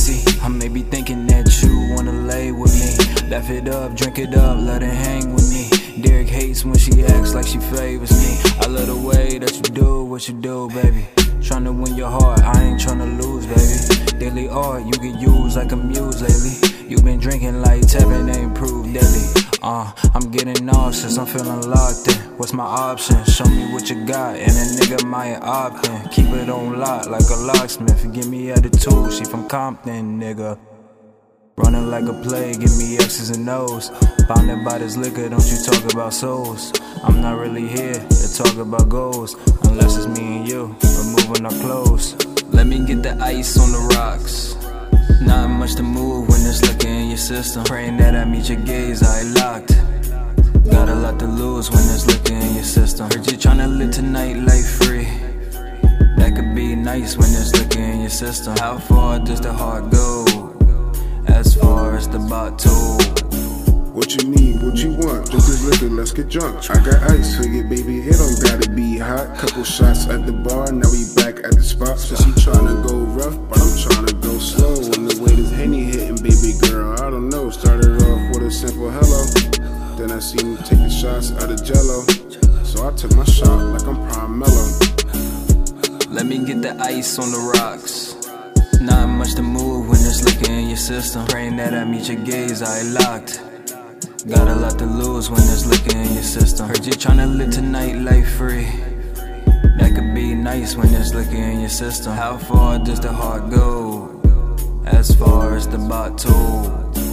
see. I may be thinking that you wanna lay with me. Laugh it up, drink it up, let it hang with me. Derek hates when she acts like she favors me. I love the way that you do what you do, baby. Tryna win your heart, I ain't tryna lose, baby. Daily art, you get used like a muse lately. You been drinking like Tevin ain't proved deadly. Uh, I'm getting nauseous, I'm feeling locked in. What's my option? Show me what you got, and a nigga might opt in. Keep it on lock like a locksmith. Give me attitude, she from Compton, nigga. Running like a plague, give me X's and O's. Bounded by this liquor, don't you talk about souls. I'm not really here to talk about goals, unless it's me and you removing our clothes. Let me get the ice on the rocks. Not much to move when it's your system. Praying that I meet your gaze, eye locked. Got a lot to lose when there's liquor in your system. Heard you tryna live tonight life free. That could be nice when there's liquor in your system. How far does the heart go? As far as the bottle. What you need, what you want, drink this liquor, let's get drunk. I got ice for you, baby, it don't gotta be hot. Couple shots at the bar, now we back at the spot. So she tryna go rough, but I'm tryna go slow. And the way this Henny hitting, baby girl, I don't know. Started off with a simple hello, then I seen you take the shots out of jello. So I took my shot like I'm prime mellow. Let me get the ice on the rocks. Not much to move when there's liquor in your system. Praying that I meet your gaze, eye locked. Got a lot to lose when there's liquor in your system. Heard you tryna live tonight life free. That could be nice when there's liquor in your system. How far does the heart go? As far as the bottle.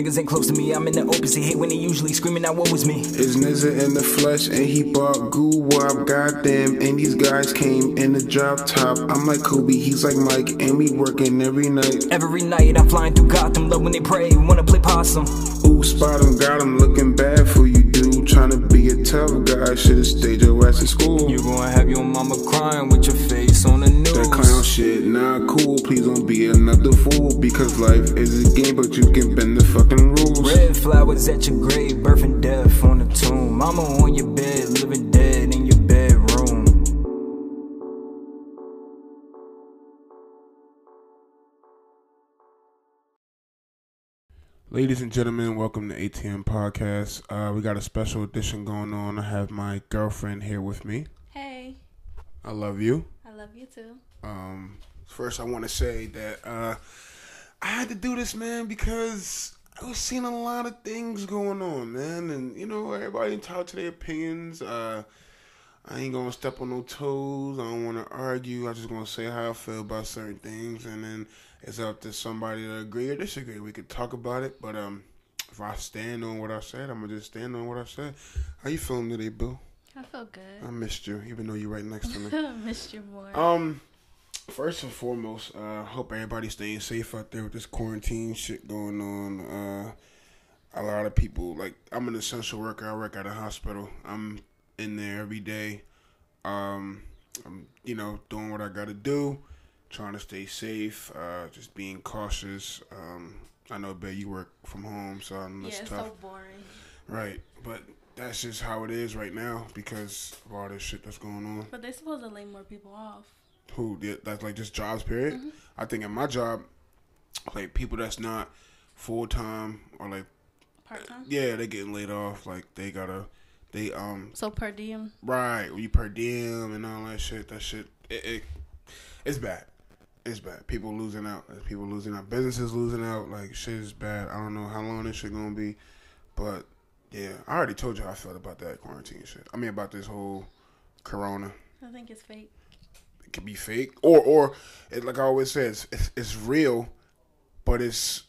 Niggas ain't close to me, I'm in the open. Say hate when they usually screaming out what was me. It's Nizza in the flesh and he bought goo wop. Goddamn, and these guys came in the drop top. I'm like Kobe, he's like Mike, and we working every night. Every night I'm flying through Gotham, love when they pray, wanna play possum. Ooh, spot him, got him looking bad for you, dude. Tryna be a tough guy, should've stayed your ass in school. You gonna have your mama crying with your face on the news. That clown shit, not cool. Please don't be another fool. Because life is a game, but you can bend the fucking rules. Red flowers at your grave, birth and death on the tomb. Mama on your bed, living dead in your bedroom. Ladies and gentlemen, welcome to ATM Podcast. Uh, we got a special edition going on. I have my girlfriend here with me. Hey, I love you. I love you too. Um, first, I want to say that uh, I had to do this, man, because I was seeing a lot of things going on, man, and you know everybody entitled to their opinions. Uh, I ain't gonna step on no toes. I don't want to argue. I just gonna say how I feel about certain things, and then it's up to somebody to agree or disagree. We could talk about it, but um, if I stand on what I said, I'm gonna just stand on what I said. How you feeling today, Boo? I feel good. I missed you, even though you're right next to me. I Missed you more. Um, first and foremost, uh, hope everybody's staying safe out there with this quarantine shit going on. Uh, a lot of people like I'm an essential worker. I work at a hospital. I'm in there every day. Um, I'm you know doing what I got to do, trying to stay safe. Uh, just being cautious. Um, I know, Bill, you work from home, so I know yeah, it's it's tough. so boring. Right, but that's just how it is right now because of all this shit that's going on. But they're supposed to lay more people off. Who? That's like just jobs. Period. I think in my job, like people that's not full time or like Part time. yeah, they getting laid off. Like they gotta they um So per diem. right you per diem and all that shit. That shit it, it it's bad. It's bad. People losing out. People losing out. Businesses losing out. Like shit is bad. I don't know how long this shit gonna be, but yeah, I already told you how I felt about that quarantine shit. I mean about this whole corona. I think it's fake. It can be fake or or it, like I always say, it's, it's it's real, but it's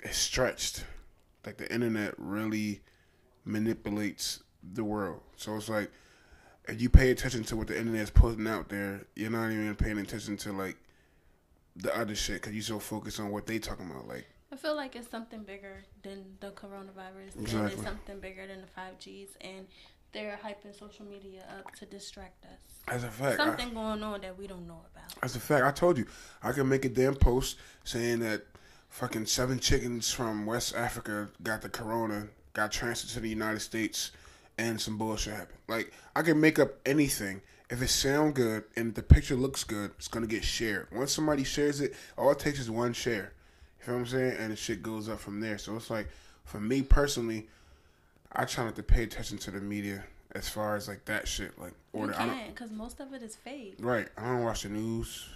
it's stretched. Like the internet really manipulates the world. So it's like if you pay attention to what the internet's putting out there, you're not even paying attention to like the other shit because you're so focused on what they talking about. Like I feel like it's something bigger than the coronavirus. And Exactly. it's something bigger than the five Gs, and they're hyping social media up to distract us. as a fact, I- Something going on that we don't know about. That's a fact. I told you. I can make a damn post saying that fucking seven chickens from West Africa got the corona, got transferred to the United States, and some bullshit happened. Like I can make up anything. If it sound good and the picture looks good, it's gonna get shared. Once somebody shares it, all it takes is one share. You feel what I'm saying? And the shit goes up from there. So it's like, for me personally, I try not to pay attention to the media as far as like that shit. Like, or You can't, because most of it is fake. right? I don't watch the news.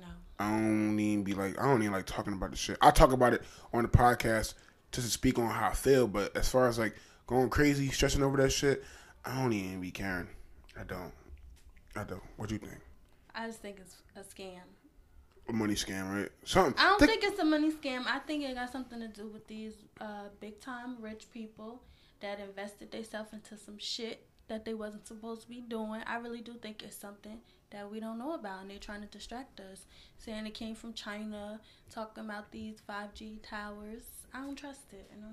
No. I don't even be like I don't even like talking about the shit. I talk about it on the podcast just to speak on how I feel, but as far as like going crazy, stressing over that shit, I don't even be caring. I don't. I don't. What do you think? I just think it's a scam. A money scam, right? Something. I don't Think- think it's a money scam. I think it got something to do with these uh, big time rich people that invested themselves into some shit that they wasn't supposed to be doing. I really do think it's something that we don't know about, and they're trying to distract us, saying it came from China, talking about these five G towers. I don't trust it. You know.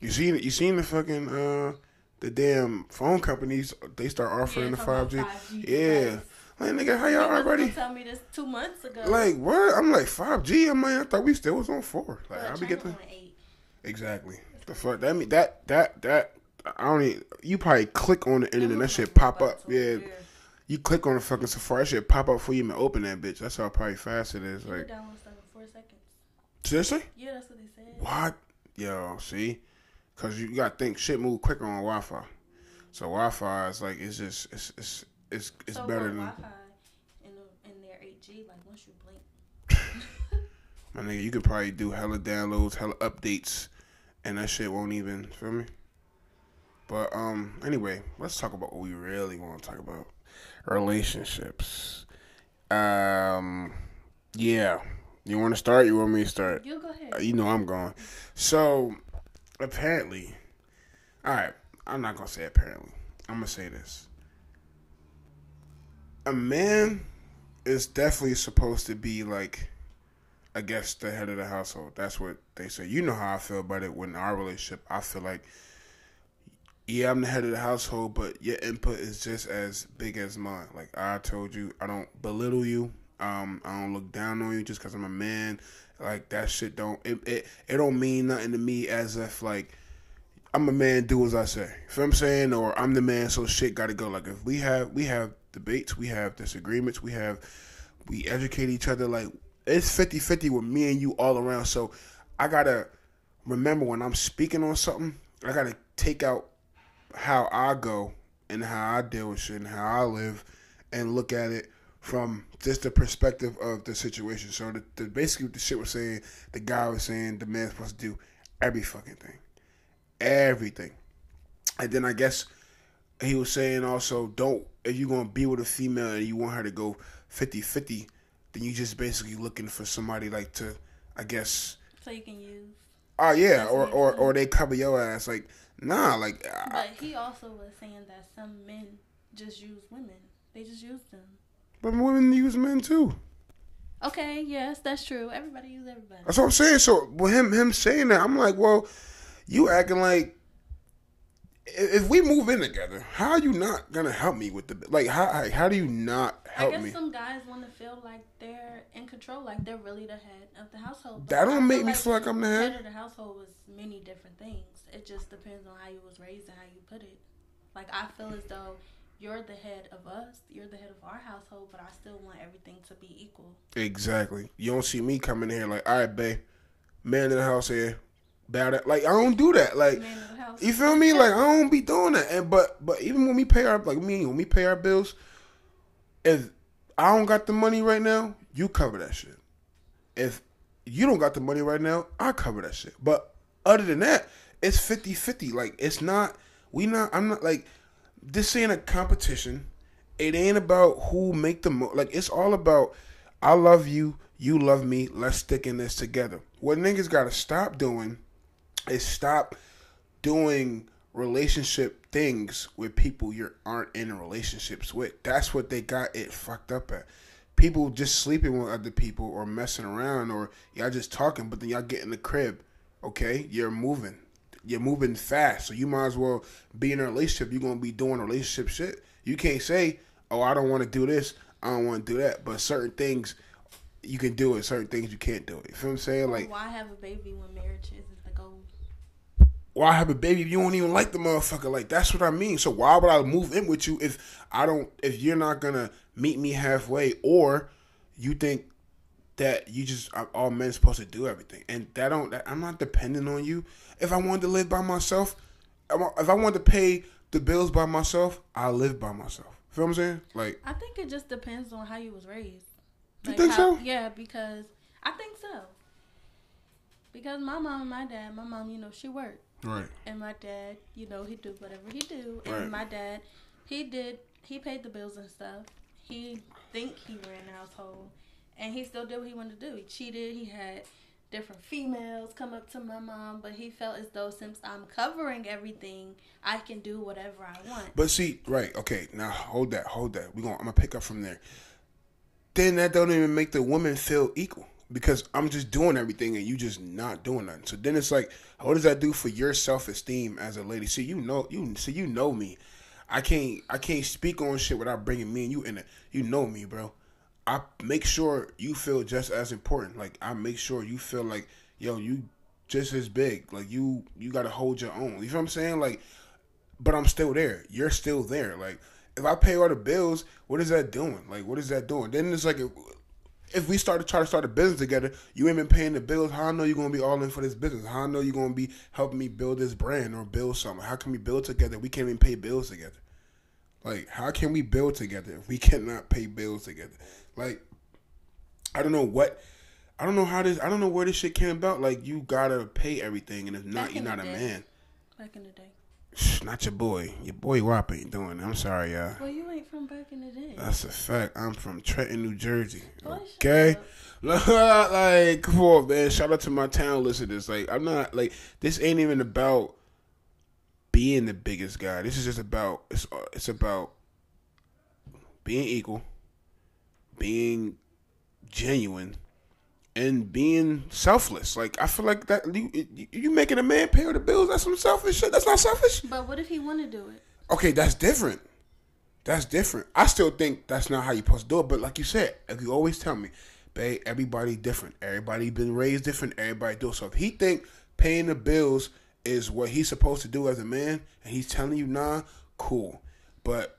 You seen it? You seen the fucking uh the damn phone companies? They start offering Yeah, the five G. 5G Yeah. device. Like nigga, how y'all already? tell me this two months ago. Like what? I'm like five G. I'm like I thought we still was on four. Like But how we China get the on eight. Exactly. The fuck that mean that that that I don't even. You probably click on the internet, It that shit pop up. Yeah, you click on the fucking Safari, that shit pop up before you even open that bitch. That's how probably fast it is. Like download stuff in four seconds. seriously, Yeah, that's what they said. what? Yo, see, because you gotta think shit move quicker on Wi-Fi. So Wi-Fi is like it's just it's it's it's, it's so better than Wi-Fi in, the, in their 8G, like once you blink, my nigga. You could probably do hella downloads, hella updates, and that shit won't even feel me. But um, anyway, let's talk about what we really want to talk about: relationships. Um, yeah. You want to start? You want me to start? you go ahead. Uh, You know I'm going. So apparently, all right. I'm not gonna say apparently. I'm gonna say this. A man is definitely supposed to be like, I guess, the head of the household. That's what they say. You know how I feel about it when our relationship. I feel like, yeah, I'm the head of the household, but your input is just as big as mine. Like I told you, I don't belittle you. Um, I don't look down on you just because I'm a man. Like that shit don't it, it it don't mean nothing to me as if like I'm a man, do as I say. What I'm saying? Or I'm the man, so shit gotta go. Like if we have we have debates, we have disagreements, we have we educate each other like it's 50-50 with me and you all around. So I gotta remember when I'm speaking on something, I gotta take out how I go and how I deal with shit and how I live and look at it from just the perspective of the situation. So the, the basically what the shit was saying, the guy was saying the man's supposed to do every fucking thing. Everything. And then I guess he was saying also don't if you're gonna be with a female and you want her to go 50-50, then you just basically looking for somebody like to I guess so you can use. oh yeah, or, or or they cover your ass like nah like I, But he also was saying that some men just use women. They just use them. but women use men too. Okay, yes, that's true. Everybody use everybody. That's what I'm saying. So with him him saying that, I'm like, well, you acting like if we move in together, how are you not gonna help me with the like? How how, how do you not help me? I guess me? some guys want to feel like they're in control, like they're really the head of the household. That don't I make me feel like I'm the head. Head of the household was many different things. It just depends on how you was raised and how you put it. Like I feel as though you're the head of us, you're the head of our household, but I still want everything to be equal. Exactly. You don't see me coming here like, all right, babe, man in the house here, bow that. Like I don't do that. Like Man of the house. you feel me? Like I don't be doing that. And but but even when we pay our like me when we pay our bills, if I don't got the money right now, you cover that shit. If you don't got the money right now, I cover that shit. But other than that, it's 50-50. Like it's not we not I'm not like this ain't a competition. It ain't about who make the mo like it's all about I love you, you love me, let's stick in this together. What niggas gotta stop doing is stop doing relationship things with people you aren't in relationships with. That's what they got it fucked up at. People just sleeping with other people or messing around or y'all just talking, but then y'all get in the crib. Okay, you're moving. You're moving fast, so you might as well be in a relationship. You're gonna be doing relationship shit. You can't say, "Oh, I don't want to do this. I don't want to do that." But certain things you can do it. Certain things you can't do it. You feel what I'm saying? Like, Why have a baby when marriage isn't why have a baby if you don't even like the motherfucker? Like that's what I mean. So why would I move in with you if I don't if you're not gonna meet me halfway or you think that you just are all men supposed to do everything and that don't that, I'm not dependent on you. If I wanted to live by myself, if I wanted to pay the bills by myself, I live by myself. Feel what I'm saying? Like I think it just depends on how you was raised. You think so? Yeah, because I think so. Because my mom and my dad, my mom, you know, she worked, right. and my dad, you know, he do whatever he do, and Right. my dad, he did, he paid the bills and stuff. He think he ran the household, and he still did what he wanted to do. He cheated. He had different females come up to my mom, but he felt as though since I'm covering everything, I can do whatever I want. But see, right, okay, now hold that, hold that. We going I'm gonna pick up from there. Then that don't even make the woman feel equal because I'm just doing everything and you just not doing nothing. So then it's like, what does that do for your self esteem as a lady? See, you know, you see, you know me. I can't, I can't speak on shit without bringing me and you in it. You know me, bro. I make sure you feel just as important. Like I make sure you feel like, yo, you just as big. Like you, you gotta hold your own. You know what I'm saying? Like but I'm still there. You're still there. Like if I pay all the bills, what is that doing? Like what is that doing? Then it's like if, we start to try to start a business together, you ain't been paying the bills. How I know you're gonna be all in for this business? How I know you're gonna be helping me build this brand or build something? How can we build together? We can't even pay bills together. Like how can we build together if we cannot pay bills together? Like I don't know what. I don't know how this. I don't know where this shit came about. Like you gotta pay everything, and if not, you're not a day. man. Back in the day. Not your boy. Your boy Wop ain't doing it. I'm sorry, y'all. Well, you ain't from back in the day. That's a fact. I'm from Trenton, New Jersey. Okay? like, come on, man. Shout out to my town listeners. Like, I'm not, like, this ain't even about being the biggest guy. This is just about, it's, uh, it's about being equal, being genuine, and being selfless. Like, I feel like that, you, you, making a man pay all the bills, that's some selfish shit. That's not selfish. But what if he want to do it? Okay, that's different. That's different. I still think that's not how you supposed to do it. But like you said, if you always tell me, babe, everybody different. Everybody been raised different. Everybody do it. So if he think paying the bills is what he's supposed to do as a man, and he's telling you nah, cool. But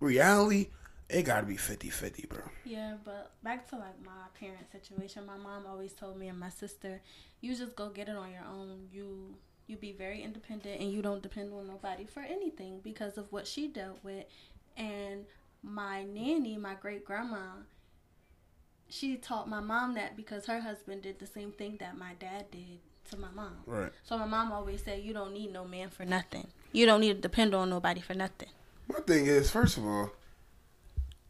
reality, it gotta be 50-50, bro. Yeah, but back to like my parent situation. My mom always told me and my sister, you just go get it on your own. You you be very independent and you don't depend on nobody for anything because of what she dealt with. And my nanny, my great grandma, she taught my mom that because her husband did the same thing that my dad did to my mom. Right. So my mom always said, "You don't need no man for nothing. You don't need to depend on nobody for nothing." My thing is, first of all,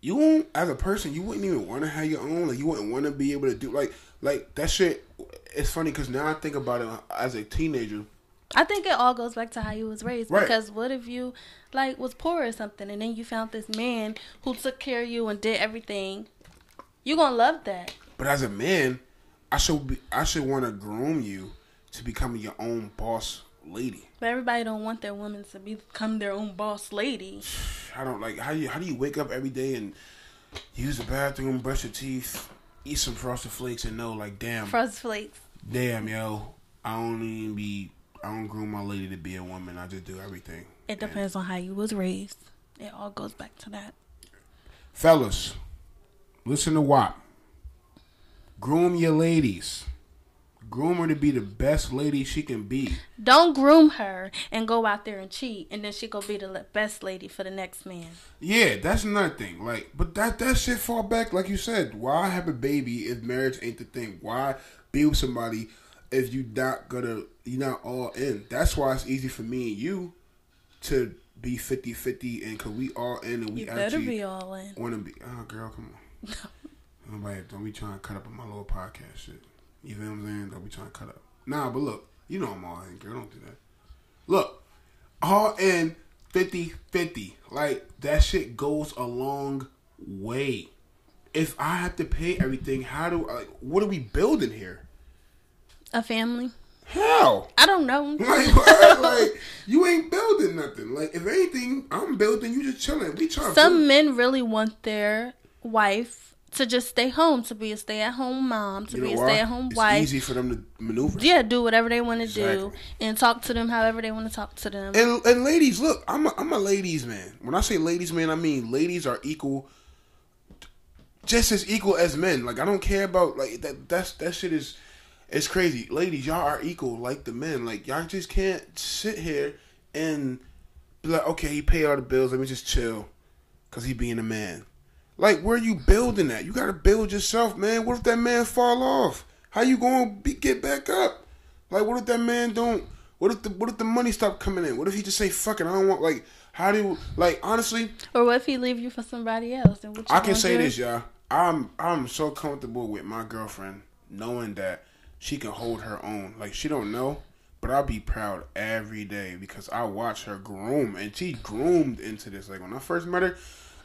you won't as a person, you wouldn't even want to have your own. Like you wouldn't want to be able to do like like that shit. It's funny because now I think about it uh, as a teenager. I think it all goes back to how you was raised. Right. Because what if you like was poor or something, and then you found this man who took care of you and did everything? you're gonna love that. But as a man, I should be, I should want to groom you to become your own boss lady. But everybody don't want their woman to become their own boss lady. I don't like how you how do you wake up every day and use the bathroom, brush your teeth, eat some frosted flakes, and know like damn, frosted flakes. damn yo, I don't even be I don't groom my lady to be a woman. I just do everything. It depends on how you was raised. It all goes back to that. Fellas, listen to what. Groom your ladies. Groom her to be the best lady she can be. Don't groom her and go out there and cheat, and then she go be the best lady for the next man. Yeah, that's another thing. Like, but that that shit fall back, like you said. Why have a baby if marriage ain't the thing? Why be with somebody if you not gonna you not all in? That's why it's easy for me and you to be 50-50 and cause we all in and we You better be all in. want to be. Oh, girl, come on. Nobody don't be trying to cut up on my little podcast shit. You feel what I'm saying? Don't be trying to cut up. Nah, but look, you know I'm all in, girl. Don't do that. Look, all in 50 50. Like, that shit goes a long way. If I have to pay everything, how do like what are we building here? A family? How? I don't know. Like, what? like you ain't building nothing. Like if anything, I'm building. You just chilling. We trying. Some men really want their wife to just stay home, to be a stay-at-home mom, to You be a stay-at-home wife. It's wife. easy for them to maneuver. Yeah, do whatever they want to do and talk to them however they want to talk to them. And and ladies, look, I'm a, I'm a ladies man. When I say ladies man, I mean ladies are equal, just as equal as men. Like I don't care about like that. That's that shit is, it's crazy. Ladies, y'all are equal like the men. Like y'all just can't sit here and be like, okay, he pay all the bills. Let me just chill, cause he being a man. Like where you building that? You gotta build yourself, man. What if that man fall off? How you gonna be, get back up? Like what if that man don't? What if the what if the money stop coming in? What if he just say fuck it? I don't want like how do you like honestly? or what if he leave you for somebody else? And what you I can say do? this, y'all. I'm I'm so comfortable with my girlfriend knowing that she can hold her own. Like she don't know, but I'll be proud every day because I watch her groom and she groomed into this. Like when I first met her,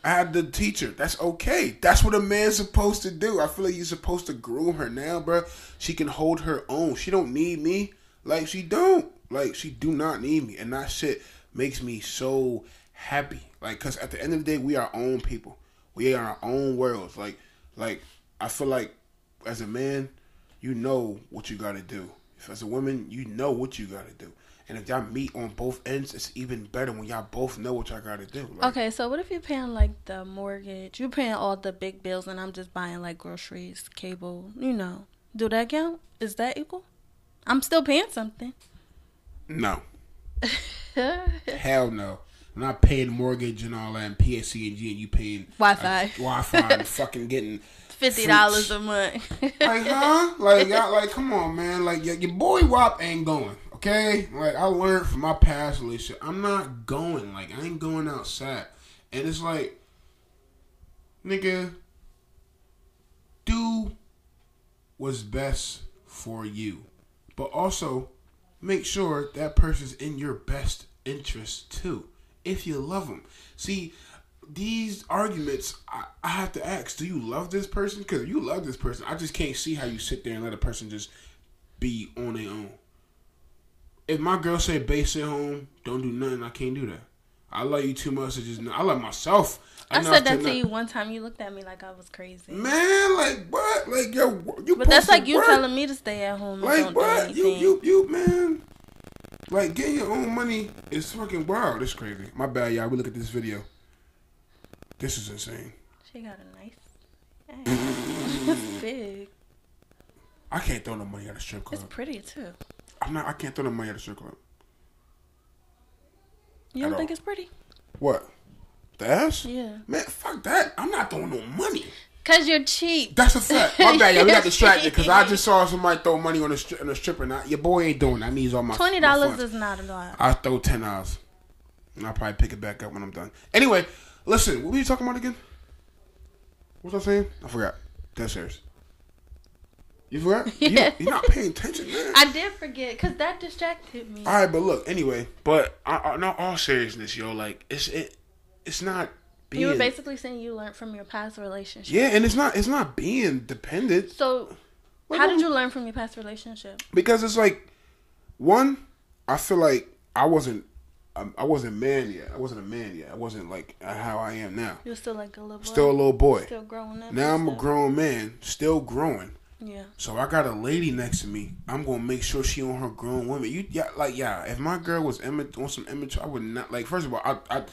I had to teach her. That's okay. That's what a man's supposed to do. I feel like you're supposed to groom her now, bro. She can hold her own. She don't need me. Like she don't. Like she do not need me, and that shit makes me so happy. Like, cause at the end of the day, we are our own people. We are our own worlds. Like, like I feel like as a man, you know what you got to do. If as a woman, you know what you got to do. And if y'all meet on both ends, it's even better when y'all both know what y'all got to do. Like, Okay, so what if you're paying like the mortgage? You're paying all the big bills, and I'm just buying like groceries, cable. You know, do that count? Is that equal? I'm still paying something. No, hell no. I'm not paying mortgage and all that, and PSE and G, and you paying Wi-Fi. uh, Wi-Fi, and fucking getting Fifty dollars a month. like, huh? Like, y'all, like, come on, man. Like, your, your boy WAP ain't going. Okay, like I learned from my past relationship, I'm not going. Like, I ain't going outside, and it's like, nigga, do what's best for you, but also make sure that person's in your best interest too. If you love them, see these arguments. I, I have to ask: Do you love this person? Because you love this person. I just can't see how you sit there and let a person just be on their own. If my girl say, base at home, don't do nothing," I can't do that. I love you too much to just. I love myself. I said that to not- you one time. You looked at me like I was crazy. Man, like what? Like yo, you. But that's like you work. telling me to stay at home and Like what? You you you man. Like getting your own money is fucking wild. It's crazy. My bad, y'all. We look at this video. This is insane. She got a nice. ass. big. I can't throw no money at a strip club. It's pretty too. I'm not. I can't throw no money at a strip club. You don't think it's pretty? What? The ass? Yeah. Man, fuck that. I'm not throwing no money. Cause you're cheap. That's a fact. My bad, y'all. We got distracted because I just saw somebody throw money on a, stri- on a stripper. Now, your boy ain't doing that. I needs all my twenty dollars is not a lot. I throw ten dollars. And I'll probably pick it back up when I'm done. Anyway, listen, what were you talking about again? What was I saying? I forgot. That's serious. You forgot? Yeah. You, you're not paying attention, man. I did forget because that distracted me. all right, but look, anyway, but I, I, not all seriousness, yo. Like it's it, it's not being. you were basically saying you learned from your past relationship. yeah, and it's not it's not being dependent So, Wait, how did you learn from your past relationship? because it's like one. I feel like I wasn't. um, I wasn't man yet. I wasn't a man yet. I wasn't like how I am now. You're still like a little boy. Still a little boy. Still growing up. Now I'm a grown man, still growing. Yeah. So I got a lady next to me. I'm gonna make sure she on her grown women. You yeah, like yeah. If my girl was imma- on some immature, I would not like. First of all, I I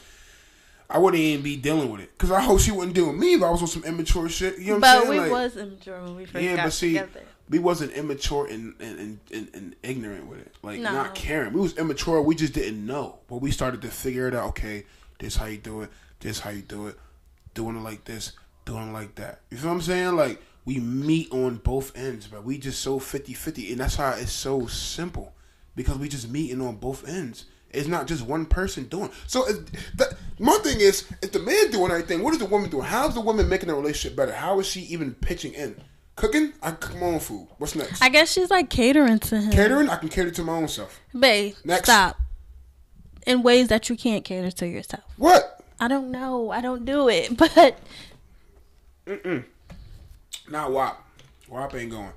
I wouldn't even be dealing with it because I hope she wouldn't deal with me if I was on some immature shit. You know what but I'm saying? But we Like, was immature when we first yeah, got but see, together. we wasn't immature and, and, and, and, and ignorant with it, like No. not caring. We was immature. We just didn't know, but we started to figure it out. Okay, this how you do it. This how you do it. Doing it like this. Doing it like that. You feel what I'm saying? Like we meet on both ends, but we just so 50-50. and that's how it's so simple because we just meeting on both ends. It's not just one person doing. So it, the, my thing is, if the man doing anything, what is the woman doing? How's the woman making the relationship better? How is she even pitching in? Cooking? I cook my own food. What's next? I guess she's like catering to him. Catering? I can cater to my own self. Babe, Next. stop. In ways that you can't cater to yourself. What? I don't know. I don't do it, but Not WAP. WAP ain't going.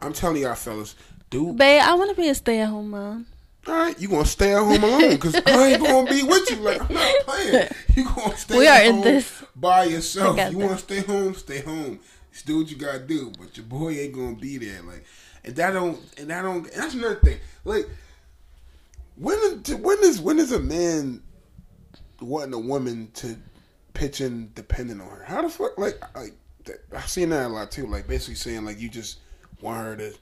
I'm telling y'all, fellas, dude. babe, I want to be a stay-at-home mom. All right, you gonna stay at home alone because I ain't gonna be with you. Like I'm not playing. You gonna stay. We at are in home this by yourself. You want to stay home? Stay home. Just do what you gotta do. But your boy ain't gonna be there. Like, and that don't. And that don't. And that's another thing. Like, when when is when is a man wanting a woman to pitch in depending on her? How the fuck? Like, like I've seen that a lot too. Like, basically saying like you just want her to.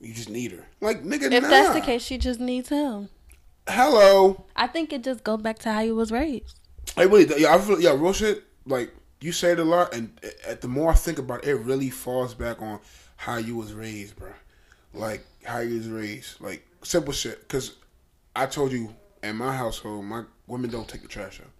You just need her. Like, nigga, If nah. that's the case, she just needs him. Hello. I think it just goes back to how you was raised. Hey, really, yeah, I feel, yeah, real shit. Like you say it a lot, and at the more I think about it, it really falls back on how you was raised, bro. Like how you was raised, like simple shit. Because I told you, in my household, my women don't take the trash out.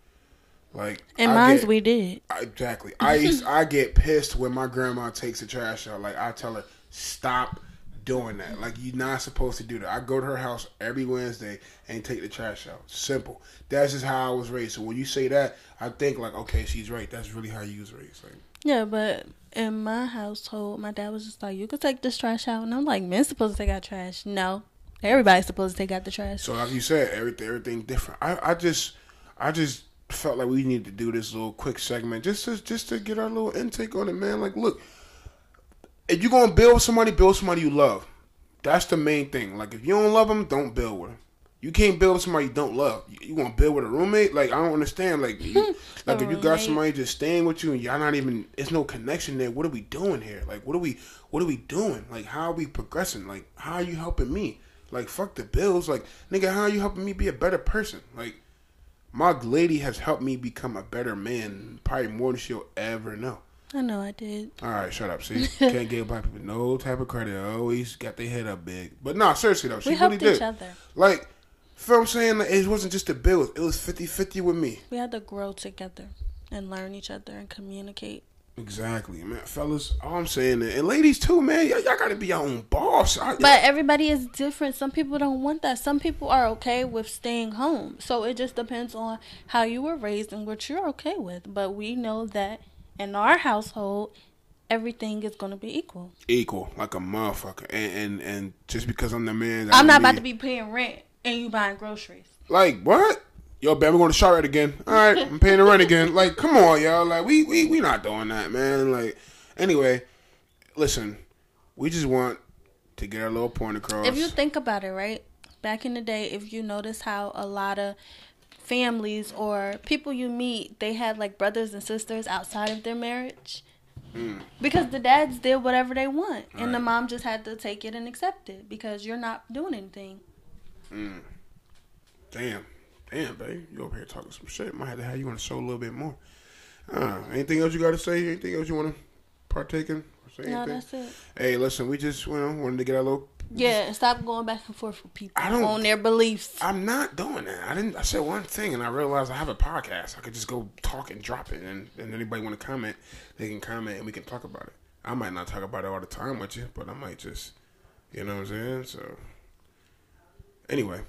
Like And mine's we did. I- Exactly. I I get pissed when my grandma takes the trash out. Like I tell her, stop doing that. Like you're not supposed to do that. I go to her house every Wednesday and take the trash out. Simple. That's just how I was raised. So when you say that, I think like, okay, she's right. That's really how you was raised. Like, Yeah, but in my household, my dad was just like, "You could take this trash out," and I'm like, "Men's supposed to take out trash." No, everybody's supposed to take out the trash. so like you said, everything, everything different. I, I just, I just felt like we needed to do this little quick segment just to, just to get our little intake on it, man. Like, look, if you're gonna build somebody, build somebody you love. That's the main thing. Like if you don't love them, don't build with them. You can't build with somebody you don't love. You, you want to build with a roommate? Like I don't understand. Like, you, like if you got somebody just staying with you and y'all not even, it's no connection there. What are we doing here? Like, what are we, what are we doing? Like, how are we progressing? Like, how are you helping me? Like, fuck the bills. Like, nigga, how are you helping me be a better person? Like, my lady has helped me become a better man, probably more than she'll ever know. I know I did. All right, shut up. See, can't give black people no type of credit. Always got their head up big. But nah, seriously though, she we really helped did. each other. Like, feel what I'm saying? Like, it wasn't just the bills. It was 50-50 with me. We had to grow together and learn each other and communicate. Exactly, man. Fellas, all I'm saying, and ladies too, man. Y'all, y'all got to be your own boss. I, But everybody is different. Some people don't want that. Some people are okay with staying home. So it just depends on how you were raised and what you're okay with. But we know that in our household, everything is going to be equal. equal, like a motherfucker. And and, and just because I'm the man, I'm not about to be paying rent and you buying groceries. Like what? Yo, babe, we're going to Charlotte again. All right, I'm paying the rent again. Like, come on, y'all. Like, we we we not doing that, man. Like, anyway, listen, we just want to get our little point across. If you think about it, right? Back in the day, if you notice how a lot of families or people you meet, they had like brothers and sisters outside of their marriage. Mm. Because the dads did whatever they want, and the mom just had to take it and accept it because you're not doing anything. Mm. Damn, damn, babe, you over here talking some shit. Might have to have you on the show a little bit more. Uh, anything else you got to say? Anything else you want to partake in? Or say No, anything? that's it. Hey, listen, we just you know wanted to get our little. Yeah, and stop going back and forth with people I don't- on their beliefs. I'm not doing that. I didn't. I said one thing, and I realized I have a podcast. I could just go talk and drop it, and, and anybody want to comment, they can comment, and we can talk about it. I might not talk about it all the time with you, but I might just, you know what I'm saying. So, anyway,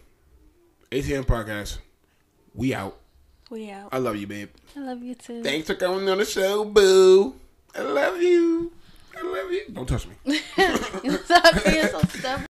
ATM podcast, we out. We out. I love you, babe. I love you too. Thanks for coming on the show, boo. I love you. I love you. Don't touch me. Stop being so stubborn.